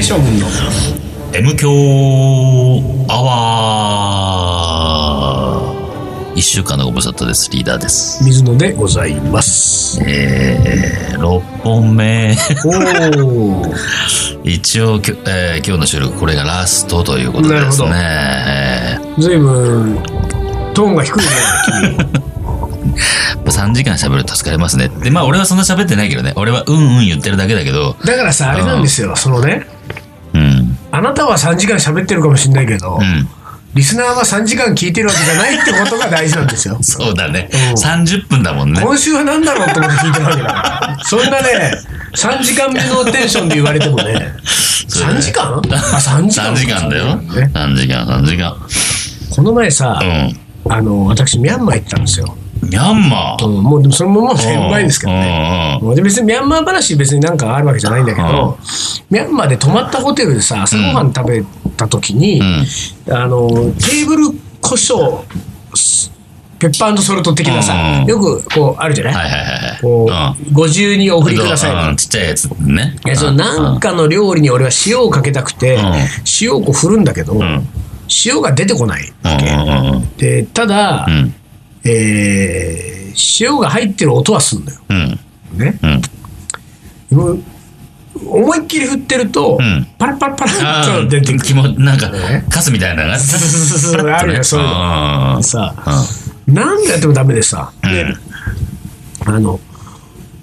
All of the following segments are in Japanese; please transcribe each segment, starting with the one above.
ー将軍の？M 強アワー一週間のご無沙汰です。リーダーです。水野でございます。えー、6本目。一応、きょえー今日の収録、これがラストということですね。えずいぶん、トーンが低いね、君。ー、3時間喋ると助かりますね。で、まあ、俺はそんな喋ってないけどね。俺はうんうん言ってるだけだけど、だからさ、あれなんですよ、そのね、うん。あなたは3時間喋ってるかもしれないけど、うん。リスナーは3時間聞いてるわけじゃないってことが大事なんですよ。そうだね。うん30分だもんね。今週は何だろうって思って聞いてるわけだから。そんなね、3時間目のテンションで言われてもね、そうだね3時間？あ、3時間3時間だよ。ね3時間、3時間。この前さ、うあの、私、ミャンマー行ったんですよ。ん。ミャンマー。うんもう、でもそれももう1000倍ですけどね。ね。もうで別にミャンマー話別になんかあるわけじゃないんだけど、ミャンマーで泊まったホテルでさ、朝ごはん食べた時に、あの、テーブル胡椒、すペッパーソルト的なさ、うんよくこうあるじゃない、はいはいはいはい。こう、ご自由にお振りください。うんちっちゃいやつね。いやそのなんかの料理に俺は塩をかけたくて、うん塩をこう振るんだけど、ん塩が出てこないうんわけ。うんうんで、ただ、うんえー塩が入ってる音はすんだよ。うん。ね。うん。思いっきり振ってると、ん。パラパラパラと出てく気もなんかね。カスみたいな。のがそうそうそうあるよ そういうの。のさ、何度やってもダメでさ、であの、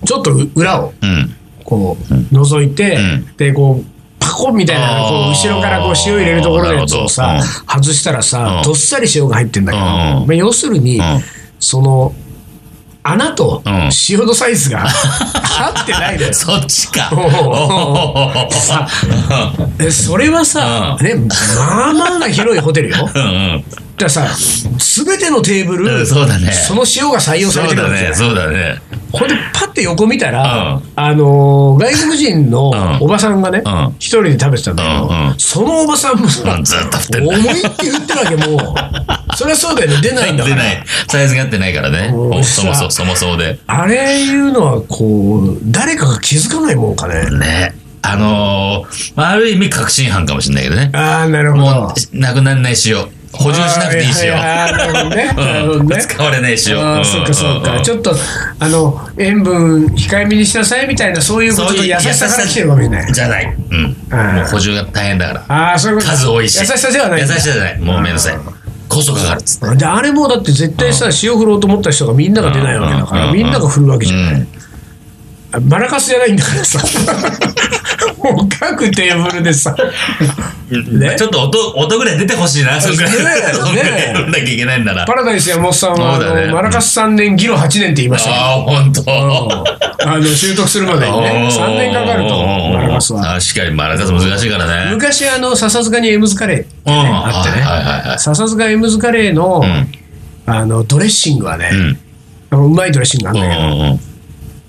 ちょっと裏をうん。こう覗いて、うん。で、こう、パコみたいな、こう後ろからこう塩入れるところのやつをさ外したらさう、ん。どっさり塩が入ってんだけど、うん。まあ要するに、ん。その、穴とうん。塩のサイズが 合ってないのよ。そっちか。それはさ、うん。ね、まあまあな広いホテルよ。だかさ、すべてのテーブル、うんそうだね。その塩が採用されそうだねてるわけじゃない。そうだねほんで、パッて横見たら、うん。あのー外国人のん。おばさんがねうん、一、人で食べてたんだけど、うんうん。そのおばさんもさ、うんずっと振ってんだ。思いっきり振ってるわけ、もう。それはそうだよね、出ないんだから。出ない。サイズが合ってないからね。うん。そもそもそもそもで。あれいうのは、こう、誰かが気づかないもんかね。ね。あのーまあある意味確信犯かもしれないけどね。ああ、なるほど。もうなくならない塩補充しなくていい塩あーなるほどね。なるほどうんね。使われない塩あーうんそっかそ。うんちょっと、あの、塩分控えめにしなさいみたいな、そういうことの優しさから来てるかもしれない。じゃない。もう補充が大変だから。ああ、そういうこと数多いし。優しさではない。優しさじゃない。もうめんどくさい。コストかかるっつって。であれもだって絶対さ、塩振ろうと思った人がみんなが出ないわけだから、うんみんなが振るわけじゃない。うんマラカスじゃないんだからさ。もう各テーブルでさ。ねちょっと音、音ぐらい出てほしいな、そんぐらい。やんなきゃいけないんなら。パラダイス山本さんは、ねのマラカス3年、ギロ8年って言いましたけどああ、ほんと。あの習得するまでにね、3年かかると、マラカスは。確かにマラカス難しいからね。昔、あの、笹塚にエムズカレーってね、うんあってね、はいはいはい笹塚エムズカレーの、んあの、ドレッシングはね、うん。うまいドレッシングがあうんんだけど、うんうん。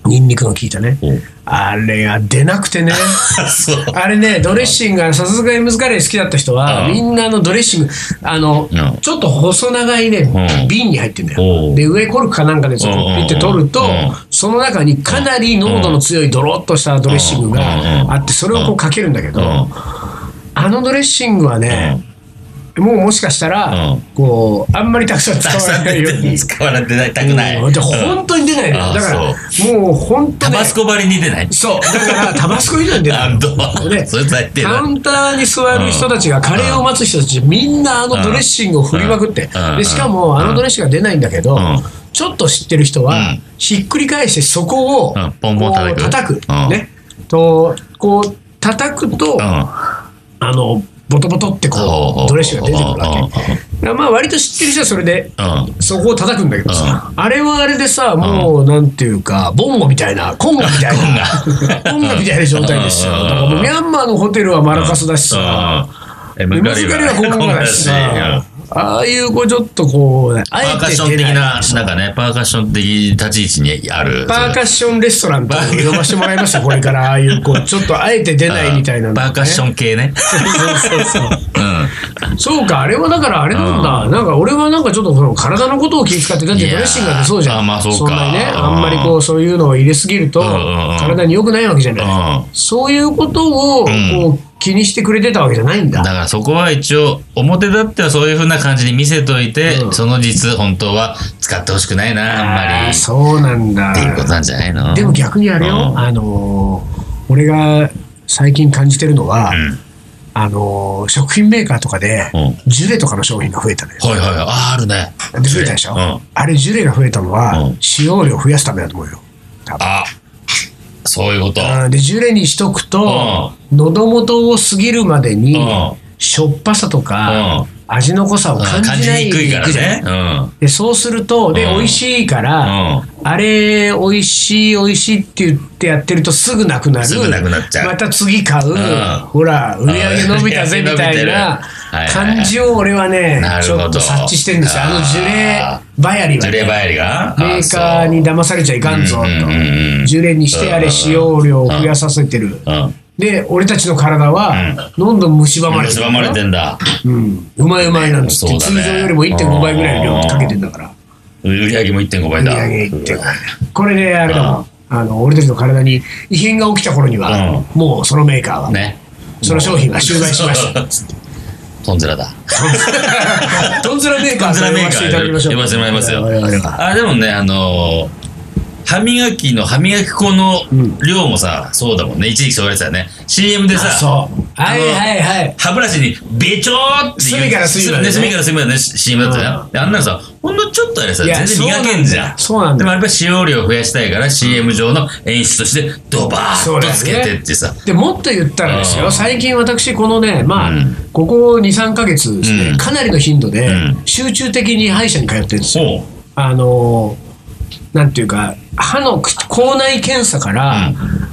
ニンニクの効いたね。お。あれが出なくてね。あれね、ドレッシングが、さすがエムズカレー好きだった人は、うん。みんなあのドレッシング、あの、うん。ちょっと細長いね、うん。瓶に入ってんだおよ。う。で、上コルクかなんかでちょっとピッて取るとうん、その中にかなり濃度の強いドロッとしたドレッシングがあって、それをこうかけるんだけど、うん。あのドレッシングはね、もうもしかしたらうん、こう、あんまりたくさん使わないように。使われてないたくない。うん。で本当に出ないのよ。あだから、そもう本当ね。タバスコばりに出ない。そう。だから、タバスコ以上に出ない。カウンターに座る人たちがカレーを待つ人たちみんなあのドレッシングを振りまくって。うん。でしかもあのドレッシングが出ないんだけどん。ちょっと知ってる人はうんひっくり返してそこをうん。ポンポン叩く叩く。うん。ね。とこう叩くとうん。あのボトボトってこうドレッシングが出てくるわけ。まあ割と知ってる人はそれでうん。そこを叩くんだけどさ、あれはあれでさ、もうなんていうか、ボンゴみたいな、コンガみたいな、コンガ。みたいな状態ですよ。うん。だからミャンマーのホテルはマラカスだしさ、うん。ムズカリはコンガだしさ。うん、ああいうこうちょっとこう、あパーカッション的出ないな、なんかね、パーカッション的立ち位置にある。パーカッションレストランとか呼ばせてもらいますよ、これから。ああいう、こう、ちょっとあえて出ないみたいなのねパーカッション系ね。そうそうそう。うん。そうか、あれはだからあれなんだ。なんか俺はなんかちょっとその体のことを気遣って、だってドレッシングがそうじゃん。あまあそうかんなにね、うんあんまりこう、そういうのを入れすぎると、うんうんうん体に良くないわけじゃない。うんそういうことを、こう、気にしてくれてたわけじゃないんだ。だからそこは一応、表立ってはそういう風な感じに見せといて、うんその実、本当は使ってほしくないな、あんまあーり。そうなんだ。っていうことなんじゃないのでも逆にあれよ、うんあのー俺が最近感じてるのは、うんあのー食品メーカーとかで、うんジュレとかの商品が増えたのよ。はいはいはい。あー、あるね。で増えたでしょ、うんあれジュレが増えたのは、うん使用量を増やすためだと思うよ。多分あ、そういうこと。うんでジュレにしとくと、喉元を過ぎるまでに、うん。しょっぱさとか、うん味の濃さを感じないにくいからね。うん。でそうすると、で、うん美味しいから、あれ、美味しい、美味しいって言ってやってるとすぐなくなる。すぐなくなっちゃうまた次買う。んほら、売り上げ伸びたぜうんみたいな感じを俺はねちょっと察知してるんですよ。あのジュレあバヤリはね。ジュレバヤリが？メーカーに騙されちゃいかんぞとうんうんうんうん。ジュレにしてあれ使用量を増やさせてる。で、俺たちの体は、どんどん蝕まうん。れてる。蝕まれてんだ。うん。うまいうまいなんつって、通常よりも1.5倍ぐらいの量かけてんだから。売り上げも1.5倍だ。売り上げ1.5倍。これであれだもん。あの、俺たちの体に異変が起きた頃には、もうそのメーカーは、ね。その商品は終売しました。トンズラだ。トンズラメーカートンズラメーカー呼ばせていただきましょう。呼ばせてもらいますよあ、でもね、あのー歯磨きの歯磨き粉の量もさ、そうだもんね。一時期そう言われてたよね。CM でさ。はいはいはい。歯ブラシにべちょーって。隅から隅までねね。隅から隅までね、CM だったじゃん。であんなのさ、ほんのちょっとあれさ、全然磨けんじゃん。そうなんだでもやっぱり使用量を増やしたいから、CM 上の演出として、ドバーッとつけてってさ。でもっと言ったらですよ、うん最近私、このね、まあ、うんここ2、3ヶ月ですね、うんかなりの頻度でうん集中的に歯医者に通ってるんですよ。あのーなんていうか、歯の口口内検査から、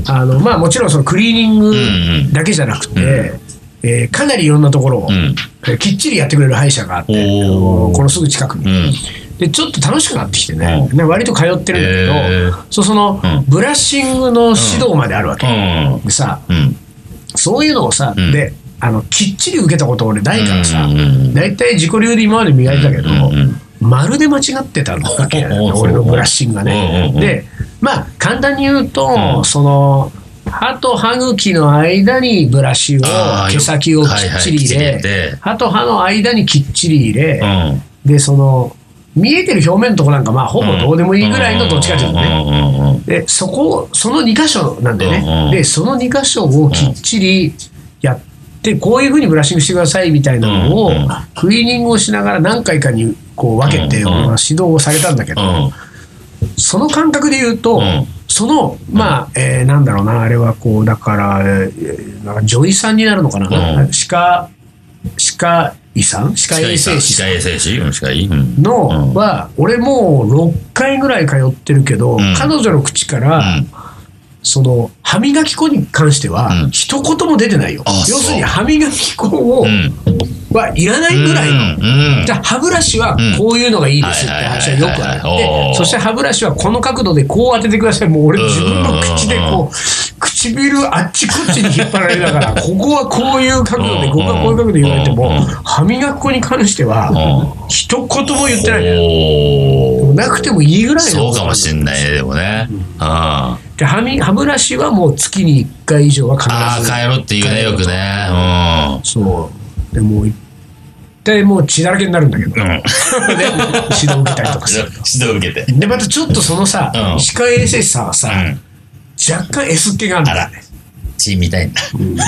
あのまあ、もちろんそのクリーニングんだけじゃなくて、えーかなりいろんなところを、うん。えーきっちりやってくれる歯医者があって、このすぐ近くに。うん。でちょっと楽しくなってきてね、ね割と通ってるんだけど、へーそうその、うんブラッシングの指導まであるわけ。うん。でさ、うん。そういうのをさ、うんであのきっちり受けたこと俺ないからさ、うんうんうん大体自己流で今まで磨いてたけど、うんうんまるで間違ってた わけよおお俺のブラッシングが。ね。でまあ簡単に言うと、うん。その歯と歯茎の間にブラシを毛先をきっちり入れ歯と歯の間にきっちり入れ、うん。でその見えてる表面のとこなんかまあほぼどうでもいいぐらいのどっちかというとね、でそこその2箇所なんでね、でその2箇所をきっちりやって、こういうふうにブラッシングしてくださいみたいなのを、クリーニングをしながら何回かにこう分けて、指導をされたんだけど、うん。その感覚で言うと、うん。そのまあ、えーなんだろうなあれはこうだから,、えーなんか女医さんになるのかな、うん。歯科歯科医さん？歯科衛生士？歯科衛生士？うん歯科医。うん。のうん。は、俺もう6回ぐらい通ってるけど、ん。彼女の口から、うん。その歯磨き粉に関しては、うん。一言も出てないよ。あ要するに歯磨き粉を、うんはい。らない。ぐらいの。うんうん。じゃあ歯ブラシはこういうのがいいですって話はよくあって、そして歯ブラシはこの角度でこう当ててください。もう俺自分の口でこう、唇あっちこっちに引っ張られながら、ここはこういう角度で、ここはこういう角度で言われても、歯磨き粉に関しては、一言も言ってないなくてもいいぐらいの。そうかもしんないねでもね。あで歯み歯ブラシはもう月に1回以上は必あず。帰ろうって言うねよくね。そう。でもう、一体もう血だらけになるんだけど。うん。うんで指導受けたりとかする 指導受けて。で、またちょっとそのさ、うん。歯科衛生士さんはさ、うん。若干 S っ気があるんだよね。血みたいんだうん。だ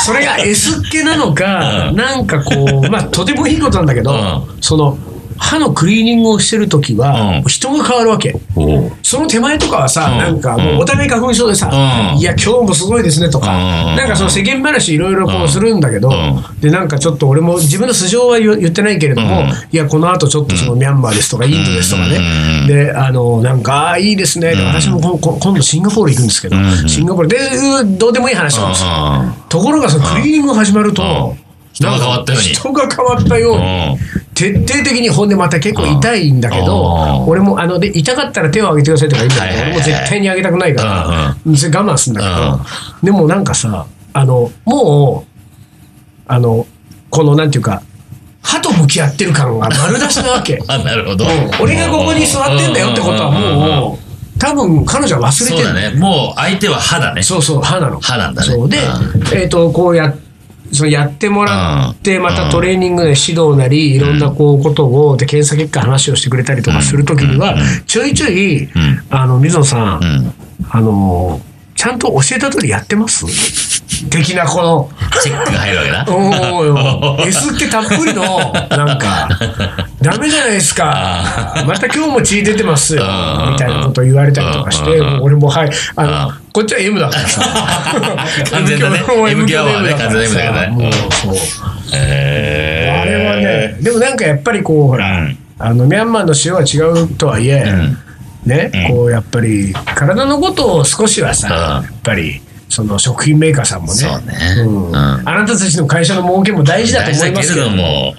それが S っ気なのか、うん。なんかこう、まあ、とてもいいことなんだけど、うその、歯のクリーニングをしてるときは、うん。人が変わるわけ。おその手前とかはさ、うん。なんかもうお互い花粉症でさ、うん。いや、今日もすごいですねとか、うん。なんかその世間話いろいろこうするんだけど、うん。で、なんかちょっと俺も自分の素性は言言ってないけれども、うん。いや、この後ちょっとそのミャンマーですとか、インドですとかね、うん。で、あの、なんか、いいですね、で私も今度シンガポール行くんですけど、うん。シンガポールで、うどうでもいい話なんですよ。うん。ところがそのクリーニングが始まると、人が変わったように。人が変わったように、うん。徹底的にほんでまた結構痛いんだけど、うん。俺もあので痛かったら手を挙げてくださいとか言うんだけど、俺も絶対に挙げたくないから、それ我慢するんだけど、でもなんかさあのもうあのこのなんていうか歯と向き合ってる感が丸出しなわけ。あ、なるほど。うん。俺がここに座ってんだよってことはもう多分彼女は忘れてるそうだね。もう相手は歯だね。そうそう歯なの。歯なんだね。そう。で、えっ、と、こうや、そのやってもらって、うん。またトレーニングで指導なり、いろんなこうことを、で、検査結果話をしてくれたりとかするときには、ちょいちょい、ん。あの、水野さん。あの、ちゃんと教えた通りやってます？的な、この、チェックが入るわけだ。おーおいおい S ってたっぷりの、なんか、ダメじゃないですか。また今日も血出てますよ。みたいなこと言われたりとかして、うん。もう俺もはい、あの、こっちは M だから。さ。完全な ね。M 響はね完全な M だから。ねもうそう。えあれはね、でもなんかやっぱりこう、ほら、うん。あの、ミャンマーの塩は違うとはいえ、ん。ね、こうやっぱり体のことを少しはさ、うん。やっぱり、その食品メーカーさんもね、ね。うん。うん。あなたたちの会社の儲けも大事だと思いますけどども、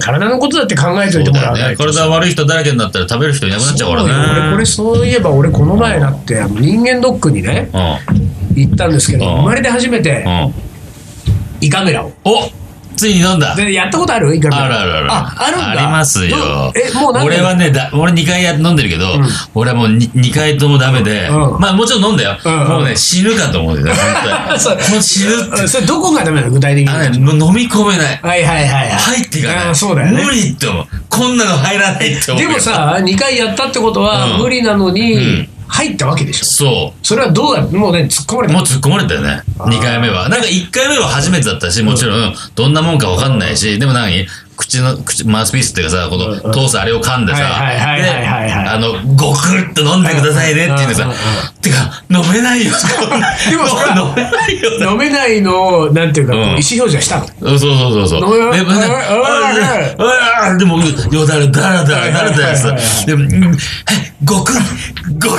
体のことだって考えといて。もらわないと。体悪い人だらけになったら食べる人いなくなっちゃうからそうよ。俺これね。そういえば俺この前だってあの人間ドックにねう行ったんですけどうん。生まれて初めて。胃カメラを。おついに飲んだ？でやったことある？胃カメラあるあるある。ああるんだありますよど。えもう何？俺はね、だ俺2回や飲んでるけど、俺はもう 2, 回ともダメで、うんまあもちろん飲んだよ。うんうんもうね、死ぬかと思 うよね、本。もう死ぬって。あそれどこがダメなの具体的に？あのね、もう飲み込めない。はいはいはいはい入っていかない。あそうだよね無理って思う。こんなの入らないって思うよ。でもさ2回やったってことはうん無理なのうにん入ったわけでしょそそれはどうやもうね突っ込まれう。たもう突っ込まれたよね。2回目は。なんか1回目は初めてだったし、もちろん、どんなもんかわかんないし、でも何口の、口、マウスピースっていうかさ、この、通すあれを噛んでさ、で、あの、ごくっと飲んでくださいねって言ってさてか、飲めないよ、でもそ飲めないよ。飲めないのをなんていうか意うん思表示はしたの？そうそうそうそう。飲めないでもねああでも、よだれだらだらだらだらさでも、ごくん、ごくん。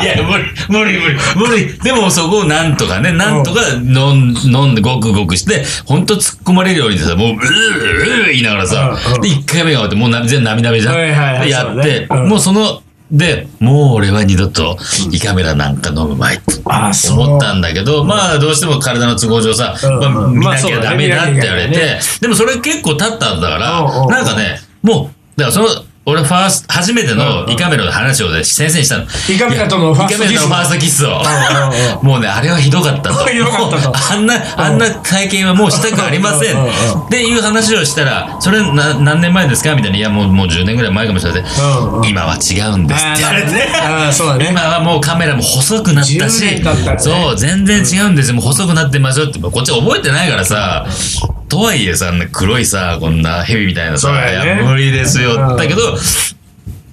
いやいや、無理、無理、無理、無理。でもそこをなんとかね、なんとか飲ん飲んでごくごくして、ほんと突っ込まれるようにさ、もう、うーうー言いながらさで、一回目が終わって、もうな全部涙目じゃん。はいはいはいでやって、もうその、で、もう俺は二度と胃カメラなんか飲むまいって思ったんだけど、まあどうしても体の都合上さ、うんまあ見なきゃダメだって言われてでもそれ結構経ったんだから、なんかね、もう、だからその、俺ファースト、初めての胃カメラの話をね、先生にしたの。胃カメラとのファーストキス胃カメラとのファーストキスを。もうね、あれはひどかったと。ひどかったとあんな、あんな体験はもうしたくありません。っていう話をしたら、それな何年前ですかみたいな。いや、もう、もう10年ぐらい前かもしれない。うんうん今は違うんですって言われて。今はもうカメラも細くなったし、10年経ったらねそう、全然違うんですよ。もう細くなってますよって、こっち覚えてないからさ、とはいえさ、あんな黒いさ、こんな蛇みたいなさ、ね。無理ですよ。うん。だけど、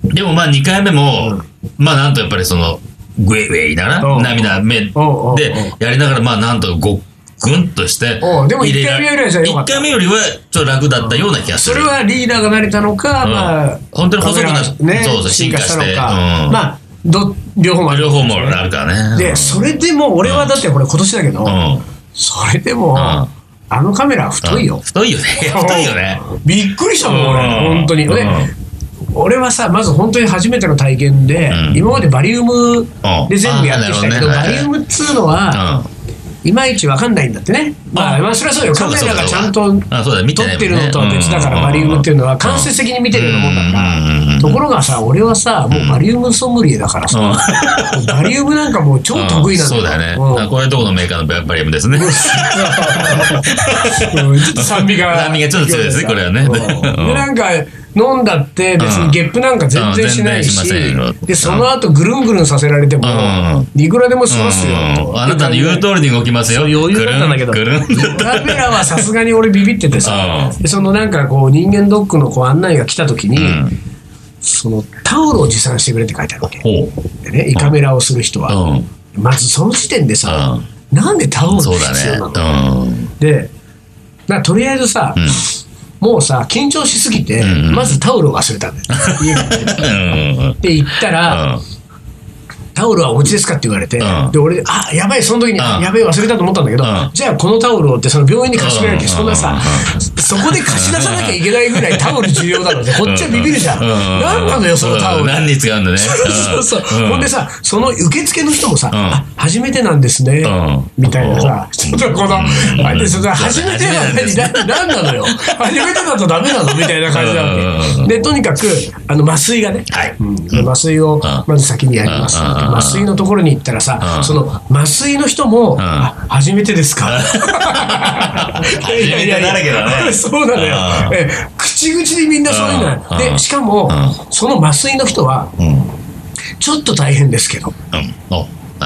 でもまあ2回目も、まあなんとやっぱりその、グエグエ言いな涙目でうん。うん。やりながら、まあなんとごぐんとしてうんでも入れられ、一回目よりはじゃあよかった一回目よりはちょっと楽だったような気がする。それはリーダーが慣れたのか、うん。まあ、本当に細くなね、そうそう進化してか、うん。まあ、ど、両方もある。両方もあるからね。で、それでも、俺はだってこれ今年だけど、うん。それでも、んあのカメラ太いよ。太いよね。太いよね。びっくりしたもん、うん俺、本当に。うんで俺はさ、まず本当に初めての体験で、うん今までバリウムで全部やってきたけど、バリウムっつうのは、いまいちわかんないんだってね。まあ、あまあ、それはそうよ。カメラがちゃんと撮ってるのとは別だから、バリウムっていうのは間接的に見てるようなもんだから。ところがさ、俺はさ、もうバリウムソムリエだからさ、バリウムなんかもう超得意なんだよ。そうだよね。これどこのメーカーのバリウムですね。うんちょっと酸味が。酸味がちょっと強いですねこれはねなんか、飲んだって別にゲップなんか全然しないしで、その後ぐるんぐるんさせられてもうん、いくらでもしますよう。んあなたの言う通りに動きますよ。余裕だったんだけど、カメラはさすがに俺ビビっててさ、でそのなんかこう人間ドックのこう案内が来た時に、んそのタオルを持参してくれって書いてあるわけ。ほでね、胃カメラをする人う。は。うん。まずその時点でさ、なんでタオルそうだ必要なね。の、うん。で、まあとりあえずさ、もうさ、緊張しすぎて、まずタオルを忘れたんだよ。で、行ったら、タオルはお持ちですかって言われて、うん。で、俺、あ、やばい、その時に、やべえ、忘れたと思ったんだけど、うん。じゃあこのタオルをって、その病院に貸してくれなきゃ、うん。そんなさ、そこで貸し出さなきゃいけないぐらいタオル重要なので、こっちはビビるじゃん。うん何なのよ、そのタオル。うん何に使うんだね。そうそうそう。ん。ほんでさ、その受付の人もさ、初めてなんですねん、みたいなさ、ちょっとこの、あれでその初めてなのに、ななのよ。初めてだとダメなのみたいな感じなわけ。ん。で、とにかく、あの、麻酔がね、麻酔をまず先にやります。麻酔のところに行ったらさ、うん。その麻酔の人も、初めてですか？初めてだらけだね。そうなのよ。口々にみんなそういうので、しかも、その麻酔の人は、うん。ちょっと大変ですけど、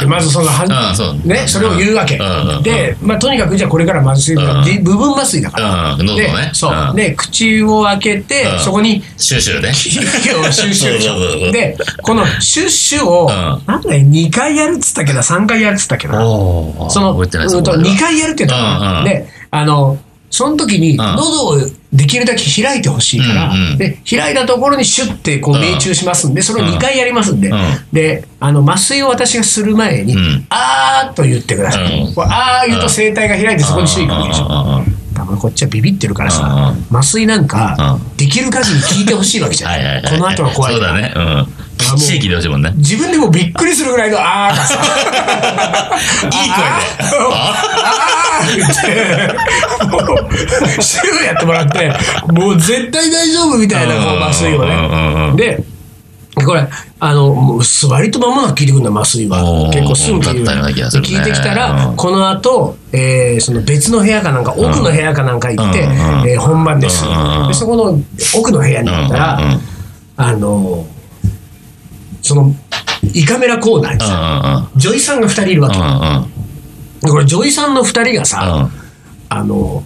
まずそのはうんね、それを言うわけ、で、まあ、とにかくじゃあこれから麻酔が、うん。で部分麻酔だから、でね。そう、うん。で口を開けて、うん。そこにシュシシュッシュで このシュッシュを、ん。なんだよ2回やるっつったけど3回やるっつったけどそのうんとそこまでは。2回やるって言ったかうんうなん。であのその時にん。喉をできるだけ開いてほしいから、うんうん。で開いたところにシュッてこう命中しますんで、それを2回やりますんで、ん。であの麻酔を私がする前に、ん。あーっと言ってください、うん。あー言うと声帯が開いてそこに周囲が行くでしょ、こっちはビビってるからうんさ、麻酔なんかうできる限り聞いてほしいわけじゃ。ないこの後は怖いそうだね。うん。きっちり聞いてほしいもんね。自分でもびっくりするぐらいのあーがさ いい声で。あー言って、もう、シューやってもらって、もう絶対大丈夫みたいな麻酔をね。んで、これ、あの、もう割と間もなく聞いてくるんだ、麻酔は結構すぐ聞いて聞いてきたうらん、この後、えーその別の部屋かなんか、奥の部屋かなんか行って、えー本番です。で、そこの奥の部屋に行ったらあの、その、胃カメラコーナーにうんさ、うん。女優さんが2人いるわけ。でこれ女優さんの2人がさ、うん。あの、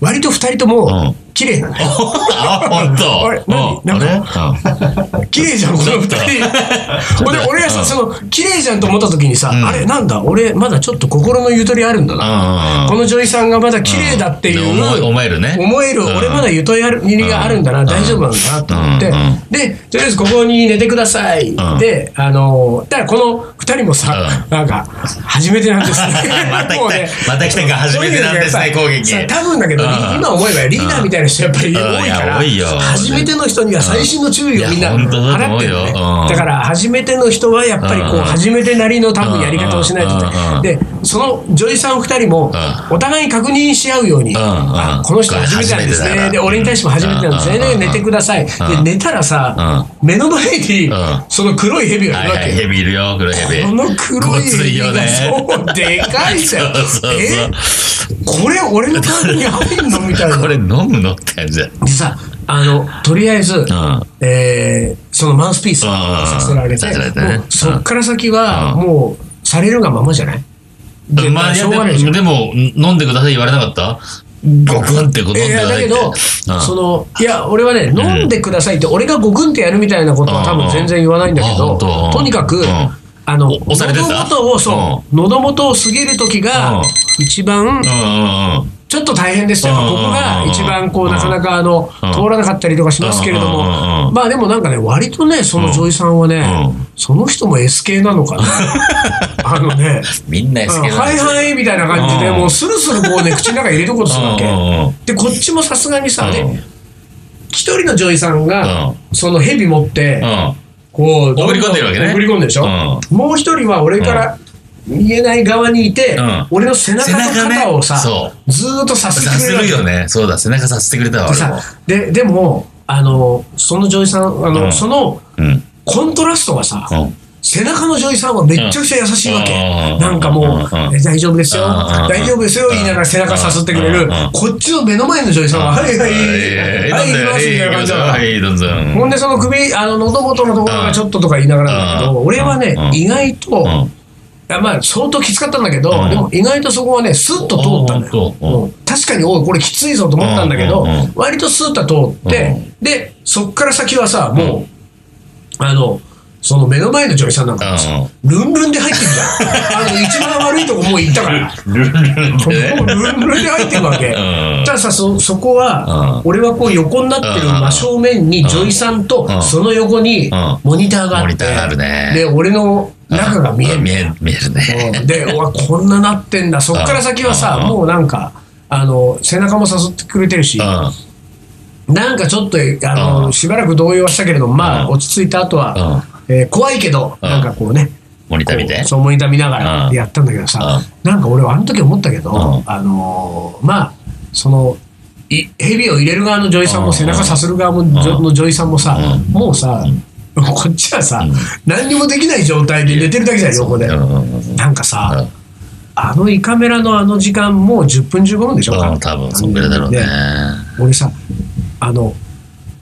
割と2人とうもん綺麗なの。よ。あ、本当。あれ何？うんなん綺麗じゃん、この2人。ほんで、俺がさ、その、綺麗じゃんと思った時にさ、ん。あれ、なんだ、俺、まだちょっと心のゆとりあるんだな。うんこの女優さんがまだ綺麗だっていう、うん思えるね。思える、うん。俺まだゆとりがあるんだな、うん。大丈夫なんだなと思って、で、とりあえずここに寝てください。ん。で、あの、だからこの2人もさ、うなんか、初めてなんですね。また来たもうねまた来たか初めてなんですね攻撃。さ多分だけど、うん。今思えばリーダーみたいな人やっぱり多いから、初めての人には細心の注意をみんな払ってるね。うんだから、初めての人はやっぱりこう、うん初めてなりの多分やり方をしないと。で、その女優さん二人も、お互いに確認し合うように、んあこの人初めてなんですね。で、俺に対しても初めてなんですね。寝てください。で、寝たらさ、目の前にん、その黒い蛇がいるわけよ。ヘビいるよ、黒いヘビ。この黒い蛇が、ね。そう、でかいじゃん。えこれ俺の体に入んの？みたいな。これ飲むの？って感じだよ。でさ、あの、とりあえず、ん。えーそのマウスピースをさせられて、させられてね。もうそっから先は、うん。もう、されるがままじゃない？でまあ、いしやょうがない。でも、でも飲んでください言われなかった？ゴクンってこと飲んいやでくださいって。だけど、うん。そのいや俺はね飲んでくださいって、俺がゴクンってやるみたいなことは多分全然言わないんだけあど、とにかく、うん。あの喉た？元をそう、喉元を過ぎる時がうん。一番うんうんうん。ちょっと大変ですよ、うんここが一番こううんなかなかあのうん通らなかったりとかしますけれどうんも、まあでもなんかね、割とね、その女優さんはねう、その人も S 系なのかな。あのね、みんな S 系はいはいみたいな感じで、うん。もうスルスルこうね、口の中に入れとこうとするわけ。で、こっちもさすがにさ、うん。ね、一人の女優さんがう、その蛇持って、うん。こう、送り込んでるわけね。送り込んでるでしょ。もう一人は俺から見えない側にいてうん、俺の背中の肩をさそ、ずーっとさせてくれるよね。そうだ、背中させてくれたわ、で。ででもあのその女優さんあの、うん。そのうん。コントラストがさ、うん。背中の女優さんはめっちゃくちゃ優しいわけ、うん。なんかもう、大丈夫ですよ、うん。大丈夫ですよ言いながら背中さすってくれる、うん。こっちの目の前の女優さんは、はいはい。はい、はい、行きますみたいな感じだから。はい、どうぞ。ほんでその首あの喉元のところがちょっととか言いながらだけど、うん。俺はね、うん。意外と、やまあ相当きつかったんだけど、うん。でも意外とそこはねスッと通ったのよ、うん。確かにおいこれきついぞと思ったんだけど、うんうんうん割とスッと通って、でそっから先はさもう、あのその目の前の女優さんなんかさ、ルンルンで入ってるじゃん。あの、一番悪いとこもう行ったから。ルンルンで。ルンルンで入ってるわけ。ん。たださ、そ、そこは、俺はこう横になってる真正面に女優さんとうん、その横にうんモニターがあって、モニターがあるね。で、俺の中が見える。見える、見えるね。うん。で、うわ、こんななってんだ。そっから先はさ、うん。もうなんか、あの、背中も誘ってくれてるし、うん。なんかちょっと、あの、うん。しばらく動揺はしたけれども、まあ、うん。落ち着いた後は、えー怖いけど、うん。なんかこうね、モニター見て。そうモニター見ながらうん。やったんだけどさ、なんか俺はあの時思ったけど、うん。あのーまあ、その、い蛇を入れる側の女優さんも背中さする側も、ん。の女優さんもさ、うもうさ、こっちはさ、何にもできない状態で寝てるだけじゃん、横で。なんかさ、うん。あの胃カメラのあの時間もう10分15分でしょ、うん、多分そんぐらいだろうね。で俺さあの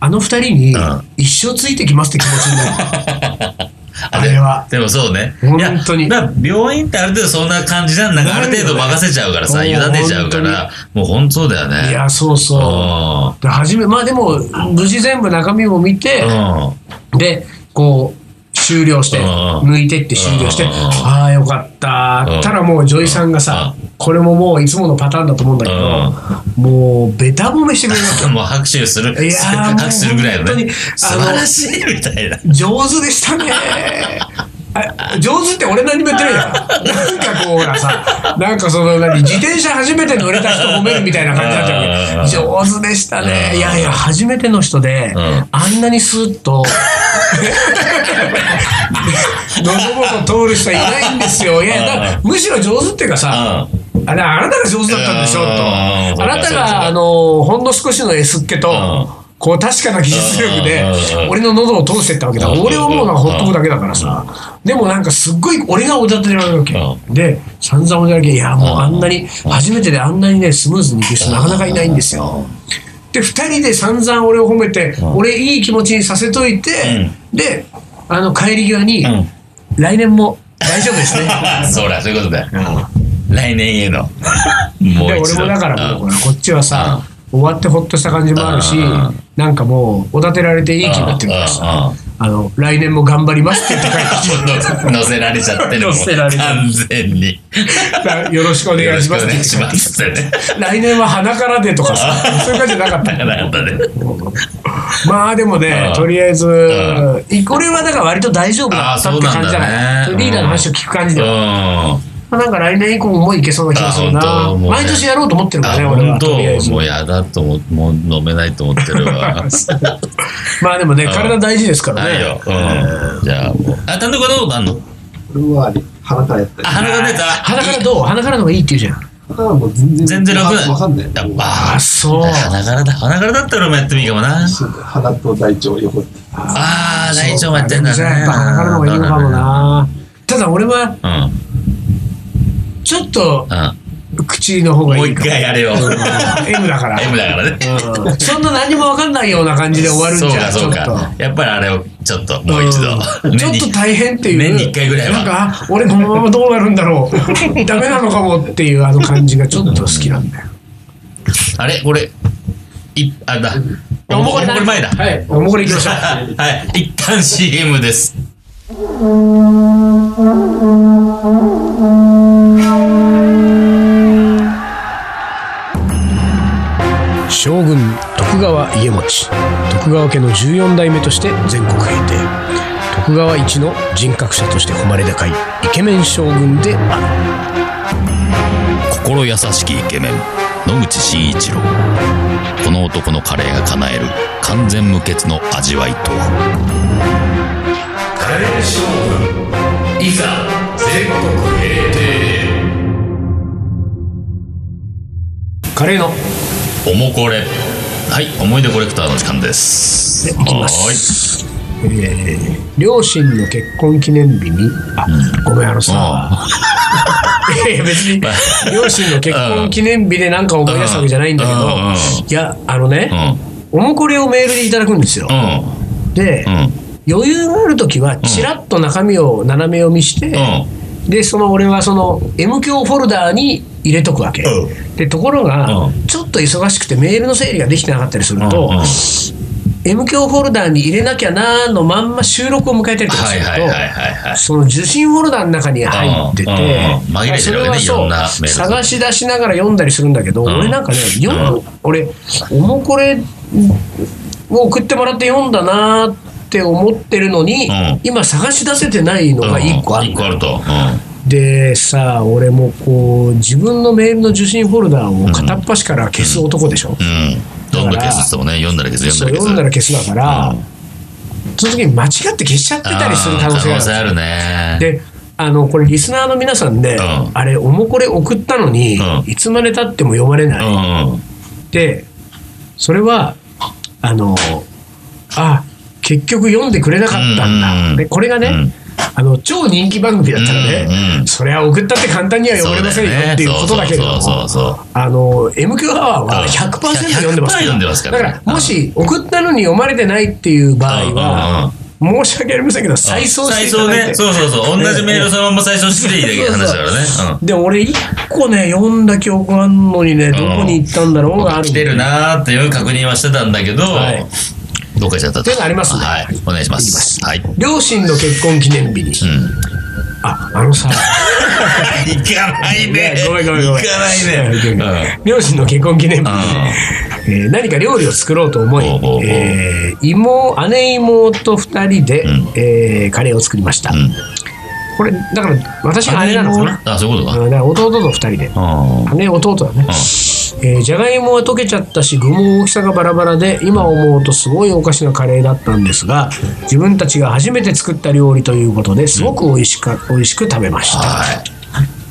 あの二人にうん。一生ついてきますって気持ちになる あでれはでもそうね。本当に病院ってある程度そんな感じじゃん。なんかある程度任せちゃうからさ、委よねねちゃうから、もう本当だよね。いやそうそうで初めまあでも無事全部中身を見てうん。でこう終了してうん。抜いてって終了してうん。ああよかったうんたらもう女医さんがさこれももういつものパターンだと思うんだけどもうベタ褒めしてくれるわけもう拍手する、いやー拍手するぐらいのね。本当に。素晴らしいみたいな。上手でしたね。あ上手って俺何も言ってないやん。なんかこうほらさ、なんかその何、自転車初めて乗れた人褒めるみたいな感じになっちゃうけ。ど、上手でしたね。いやいや、初めての人でうん、あんなにスーッと、喉元通る人いないんですよ。いや、むしろ上手っていうかさ、あれ、あなたが上手だったんでしょと。うん。あなたが、あの、ほんの少しの S っ気とうん、こう確かな技術力でうん、俺の喉を通してったわけだ。うん俺はもうなんかほっとくだけだからさ。でもなんかすっごい俺がおだてられるわけ。で、散々おだてられるいや、もうあんなに、初めてであんなにね、スムーズにいく人なかなかいないんですよ。で、二人で散々俺を褒めて、俺いい気持ちにさせといて、で、あの、帰り際にうん、来年も大丈夫ですね。そうだ、そういうことだよ。来年への。もでう一度。俺もだからもうこっちはさ、終わってほっとした感じもあるし、うん。なんかもうおだてられていい気になってるからさ、あの来年も頑張りますって言って帰ってきて。乗せられちゃってるもん。完全に。よろしくお願いしますって言ってよろしますって。ね。来年は鼻からでとかさ。そういう感じじゃなかった。なかったね。まあでもねうん。とりあえずいこれはだから割と大丈夫だったって感じじゃない。だね。リーダーの話を聞く感じでは、うん。まあなんか来年以降もいけそうな気がするあなね毎年やろうと思ってるからあ、ね俺はもうやだと思う、もう飲めないと思ってるわ。まあでもね体大事ですからねないよ。うん。じゃあもう。あ、単独はどうことあんの鼻からやった鼻が出た？鼻からどう？鼻からの方がいいって言うじゃん鼻はもう全然全然楽だ。わかんないやっぱ、あそう鼻からだ。鼻からだったらもやってもいいかもな。鼻と大腸横ってああ、大腸もやってんだね。鼻からの方がいいのかもな。ただ俺はうん。ちょっとう口の方がいいかも。回やれよ。うん M だから。M だからね。うんそんな何も分かんないような感じで終わるんじそうか、ゃちょっと。そうか。やっぱりあれを、ちょっと、もう一度。うんちょっと大変っていう。年に一回ぐらいはなんか、あ俺このままどうなるんだろう。ダメなのかもっていうあの感じがちょっと好きなんだよ。あれ？これ、い、あれだ。おもこれこれ前だ。はい。おもこれ行きましょう。はい。一旦 CM です。将軍徳川家茂徳川家の14代目として全国平定。徳川一の人格者として誉れ高いイケメン将軍である。心優しきイケメン野口真一郎。この男のカレーが叶える完全無欠の味わいとは。カレー将軍いざ全国平定カレーのおもこれ。はい思い出コレクターの時間です。でいきます。えー両親の結婚記念日にあ、ごめんあのさいや 別に 両親の結婚記念日でなんか思い出すわけじゃないんだけどうん。うんうんいやあのねうん。おもこれをメールでいただくんですよ。うん。でうん。余裕がある時はちらっと中身を斜め読みして、でその俺はその M 響フォルダーに入れとくわけ、うでところが、うん。ちょっと忙しくてメールの整理ができてなかったりすると、うんうん。M 響ホルダーに入れなきゃなーのまんま収録を迎えてるとすると、その受信フォルダーの中に入っててうんうん。それはそう探し出しながら読んだりするんだけど、ん。俺なんかね、読むうん俺、おもこれを送ってもらって読んだなーって思ってるのに、うん今探し出せてないのが1個ある一個あると。でさ俺もこう自分のメールの受信フォルダーを片っ端から消す男でしょ、うん。うん。どんどん消すってもね、読んだら消す、読んだら消す。だから、うんその時に間違って消しちゃってたりする可能性があるね。であのこれリスナーの皆さんで、んあれおもこれ送ったのに、うんいつまでたっても読まれうない。でそれはあのあ結局読んでくれなかったんだ、でこれがね、うん。あの超人気番組だったらね、うんうん。それは送ったって簡単には読まれませんよっていうことだけれどあの MQ アワーは100%読んでますから。100%読んでますからね。だからもし送ったのに読まれてないっていう場合は、申し訳ありませんけど再送していただいて、ね。そうそうそう。同じメールをそのまま再送していいだけの話だからね。うん。で俺一個ね読んだ記憶あんのにねどこに行ったんだろうがある来てるなーっていう確認はしてたんだけど、はいどっか行っちゃったと。いうのありますねはい。お願いします。はい。両親の結婚記念日に、うん。ああのさ行かないね。ごめんごめんごめん行かないね。両親の結婚記念日に、えー何か料理を作ろうと思い、えー妹姉妹2人で、えーカレーを作りました。これだから私が姉なのかな？あ、そういうことか。弟と2人でうん。姉弟だね、えーじゃがいもは溶けちゃったし具も大きさがバラバラで今思うとすごいおかしなカレーだったんですが自分たちが初めて作った料理ということですごく美味しか、美味しく食べました、はい。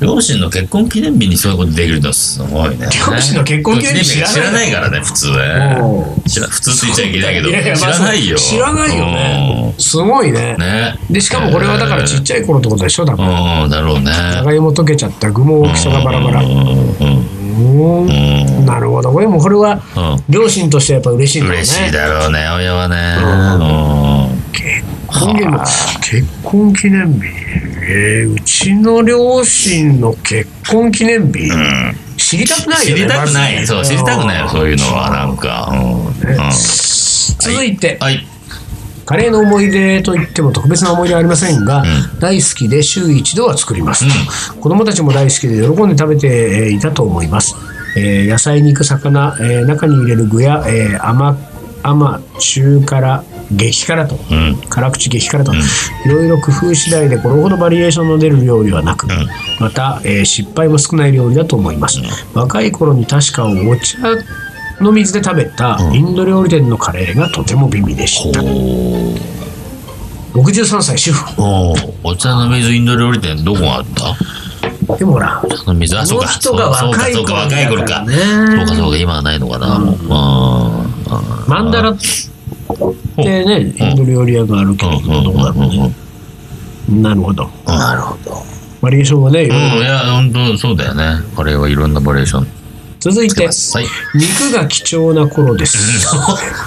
両親の結婚記念日にそういうことできるのすごいね。両親の結婚記念日知らないからね、普通おね。知ら普通って言っちゃいけないけど、いやいや知まあらないよ。知らないよねすごいね。でしかもこれはだからちっちゃい頃ってことでしょだからうん、だろうね。じゃがいも溶けちゃった具も大きさがバラバラうんうん。なるほど。これもこれはうん。両親としてやっぱ嬉しいんだろうね。嬉しいだろうね、親はね。結婚記念結婚記念日。えーうちの両親の結婚記念日、知りたくないよね知りたくない。そう、知りたくないよ、そういうのは、なんか。うん。うん。続いて、はい。カレーの思い出といっても特別な思い出はありませんが、大好きで週一度は作ります、子供たちも大好きで喜んで食べてえーいたと思います、えー野菜肉魚、えー中に入れる具や、えー甘甘中辛激辛と、うん。辛口激辛と、いろいろ工夫次第でこれほどバリエーションの出る料理はなく、また、えー失敗も少ない料理だと思います、若い頃に確かお茶の水で食べたインド料理店のカレーがとても美味でした、63歳主婦。おー。お茶の水インド料理店どこがあった？でもほらお茶の水、あ、そうか。この人がそうかそうか、頃若い頃か。そうか、そうか、今はないのかな。マンダラってねインド料理屋があるけどうんうんどうだろうねなるほど。なるほど。バリエーションはねいろいろ。うん、いや、本当そうだよね。カレーはいろんなバリエーション。続いてはい。肉が貴重な頃です。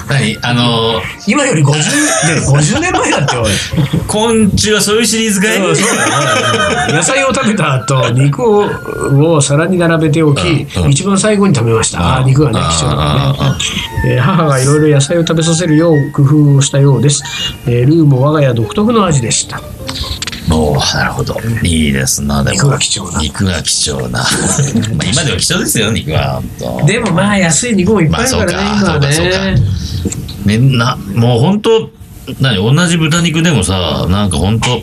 何 あの今より50で50年前だっておい。ー、昆虫はそういうシリーズかい？そうそうだね。野菜を食べた後肉をを皿に並べておき、うん一番最後に食べました、あー肉がね貴重だね、えー母がいろいろ野菜を食べさせるよう工夫をしたようです、えールーも我が家独特の味でしたおーなるほど。いいですな、でも。肉が貴重な肉が貴重な。まあ今でも貴重ですよ、肉は。でもまあ安い肉もいっぱいあるからね、そうかそうかみんな、もう本当何、同じ豚肉でもさ、なんか本当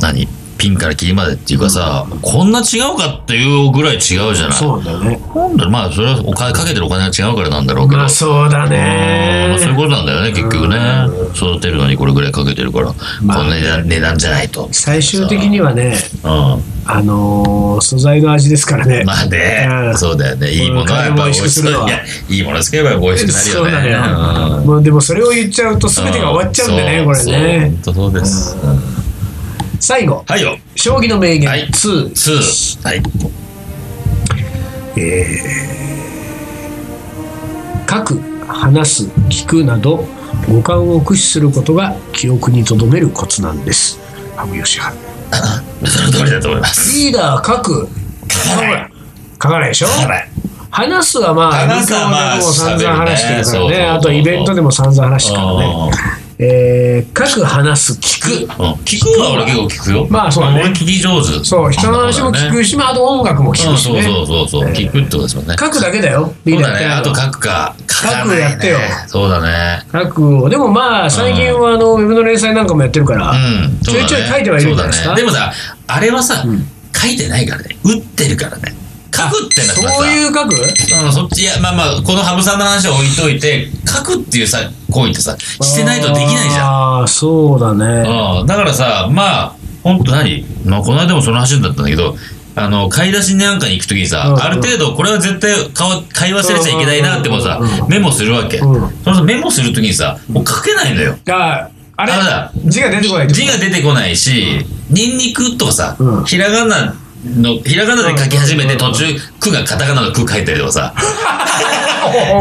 何、ピンからキリまでっていうかさ、こんな違うかっていうぐらい違うじゃない？そうだよねなんだろうまあ、それはお金かけてるお金が違うからなんだろうけど。まあそうだまあそういうねことなんだよね、結局ね。育てるのにこれぐらいかけてるから、まあこんな値段値段じゃないと。最終的にはねうん。あのー素材の味ですからねまあね、うんそうだよね。いいものはやっぱ美味しくする。いや、いいものつければ美味しくなるそうだよね。ね、うんもうでもそれを言っちゃうと全てが終わっちゃうんでね、これね本当そうです。最後はいよ。将棋の名言はい2、2。はい。書く話す聞くなど五感を駆使することが記憶に留めるコツなんです羽生善治その通りだと思います。リーダー書く書かない書かないでしょ？はい。話すはまあ、話すはまあ散々話してるからね。あとイベントでも散々話してるからね。えー、書く、話す、聞く。うん聞くは俺結構聞くよ。まあそうだね俺聞き上手。そう、人の話も聞くし、まあ、あと音楽も聞くしね。うんそうそうそうそう。えー聞くってことですもんね。書くだけだよ。そうだね。あと書書くか。書か書くやってよそうだね。書くを。でもまあ、最近はあの、ウェブの連載なんかもやってるから、うん。ちょいちょい書いてはいるんじゃないですか。でもさ、あれはさ、書いてないからね。打ってるからね。書くってなったらさ、そういう書く？うん、そっち、いや、まあまあ、この羽生さんの話は置いといて、書くっていうさ、行為ってさ、してないとできないじゃん。ああ、そうだね。うん。だからさ、まあ、ほんと何？まあ、この間もその話だったんだけど、あの、買い出しなんかに行くときにさ、うんある程度、これは絶対買わ買い忘れちゃいけないなってもさメモするわけ。うんそのメモするときにさ、もう書けないのよ。ああれ？あれだ字が出てこないってこと？字が出てこないし、ニンニクとかさうん、ひらがなの、ひらがなで書き始めてうん途中、くがカタカナのく書いたりとかさ、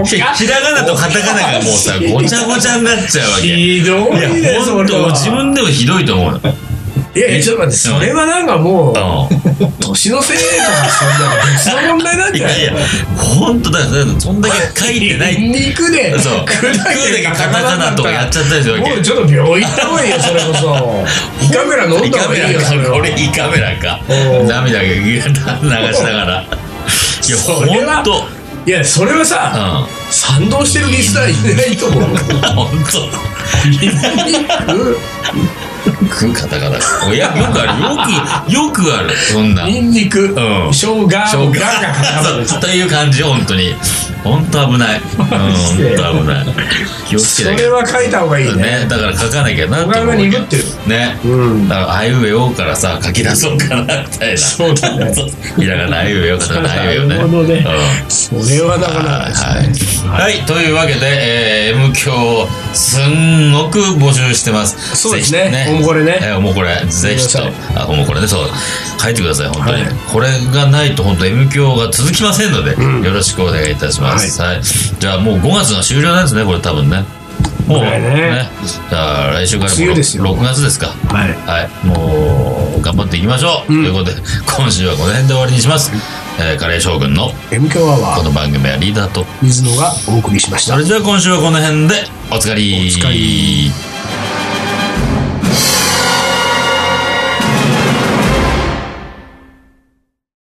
ひひらがなとカタカナがもうさ、ごちゃごちゃになっちゃうわけ。いひどいね、や、ほんと、それは。自分でもひどいと思うの。いやいや、ちょっと待って、それはなんかもう、う年のせいとか、そんなの別の問題なんん。いじゃないやいや、ほんとだよ。そんだけ書いてない。肉で、そう。砕くだけカタカナとかやっちゃったりするわけ。もうちょっと病院行った方がいいよ、それこそ。胃カメラ飲んだ方がいいよ、それは。これ胃カメラかうん涙が流しながらいやほんといや、それはさ、賛同してるリスナーいないと思う。うんほんとくカタカナいやよくあるよくよくある。そんなニンニク、ん生姜、ガ生姜 がカという感じ本当に。本当危ない。うん本当危ない。気をつそけなきゃ。れは書いた方がいいね。ね、だから書かなきゃなと思う鈍ってる。ね、うん。だからあいうえおからさ書き出そうかなみたいな。そうだね。そうひらがなあいうえおカタカナあいうえおね。なるほどね。うん。それはなかなかですね。はい、はい、というわけで、えー、M 響すんごく募集してます。そうですね。ぜひおもこれね。えーおもこれ。ぜひとあおもこれね。そう。書いてください本当に、はい。これがないと本当 M 響が続きませんので、よろしくお願いいたします、はい。じゃあもう5月が終了なんですねこれ多分ね。もうはいね。じゃあ来週からも梅雨ですよ。6月ですか。はい。はい、もう頑張っていきましょう、うん。ということで今週はこの辺で終わりにします、えーカレー将軍の M 強アワー、この番組はリーダーと水野がお送りしましたそ。れじゃあ今週はこの辺でおつかりおつかり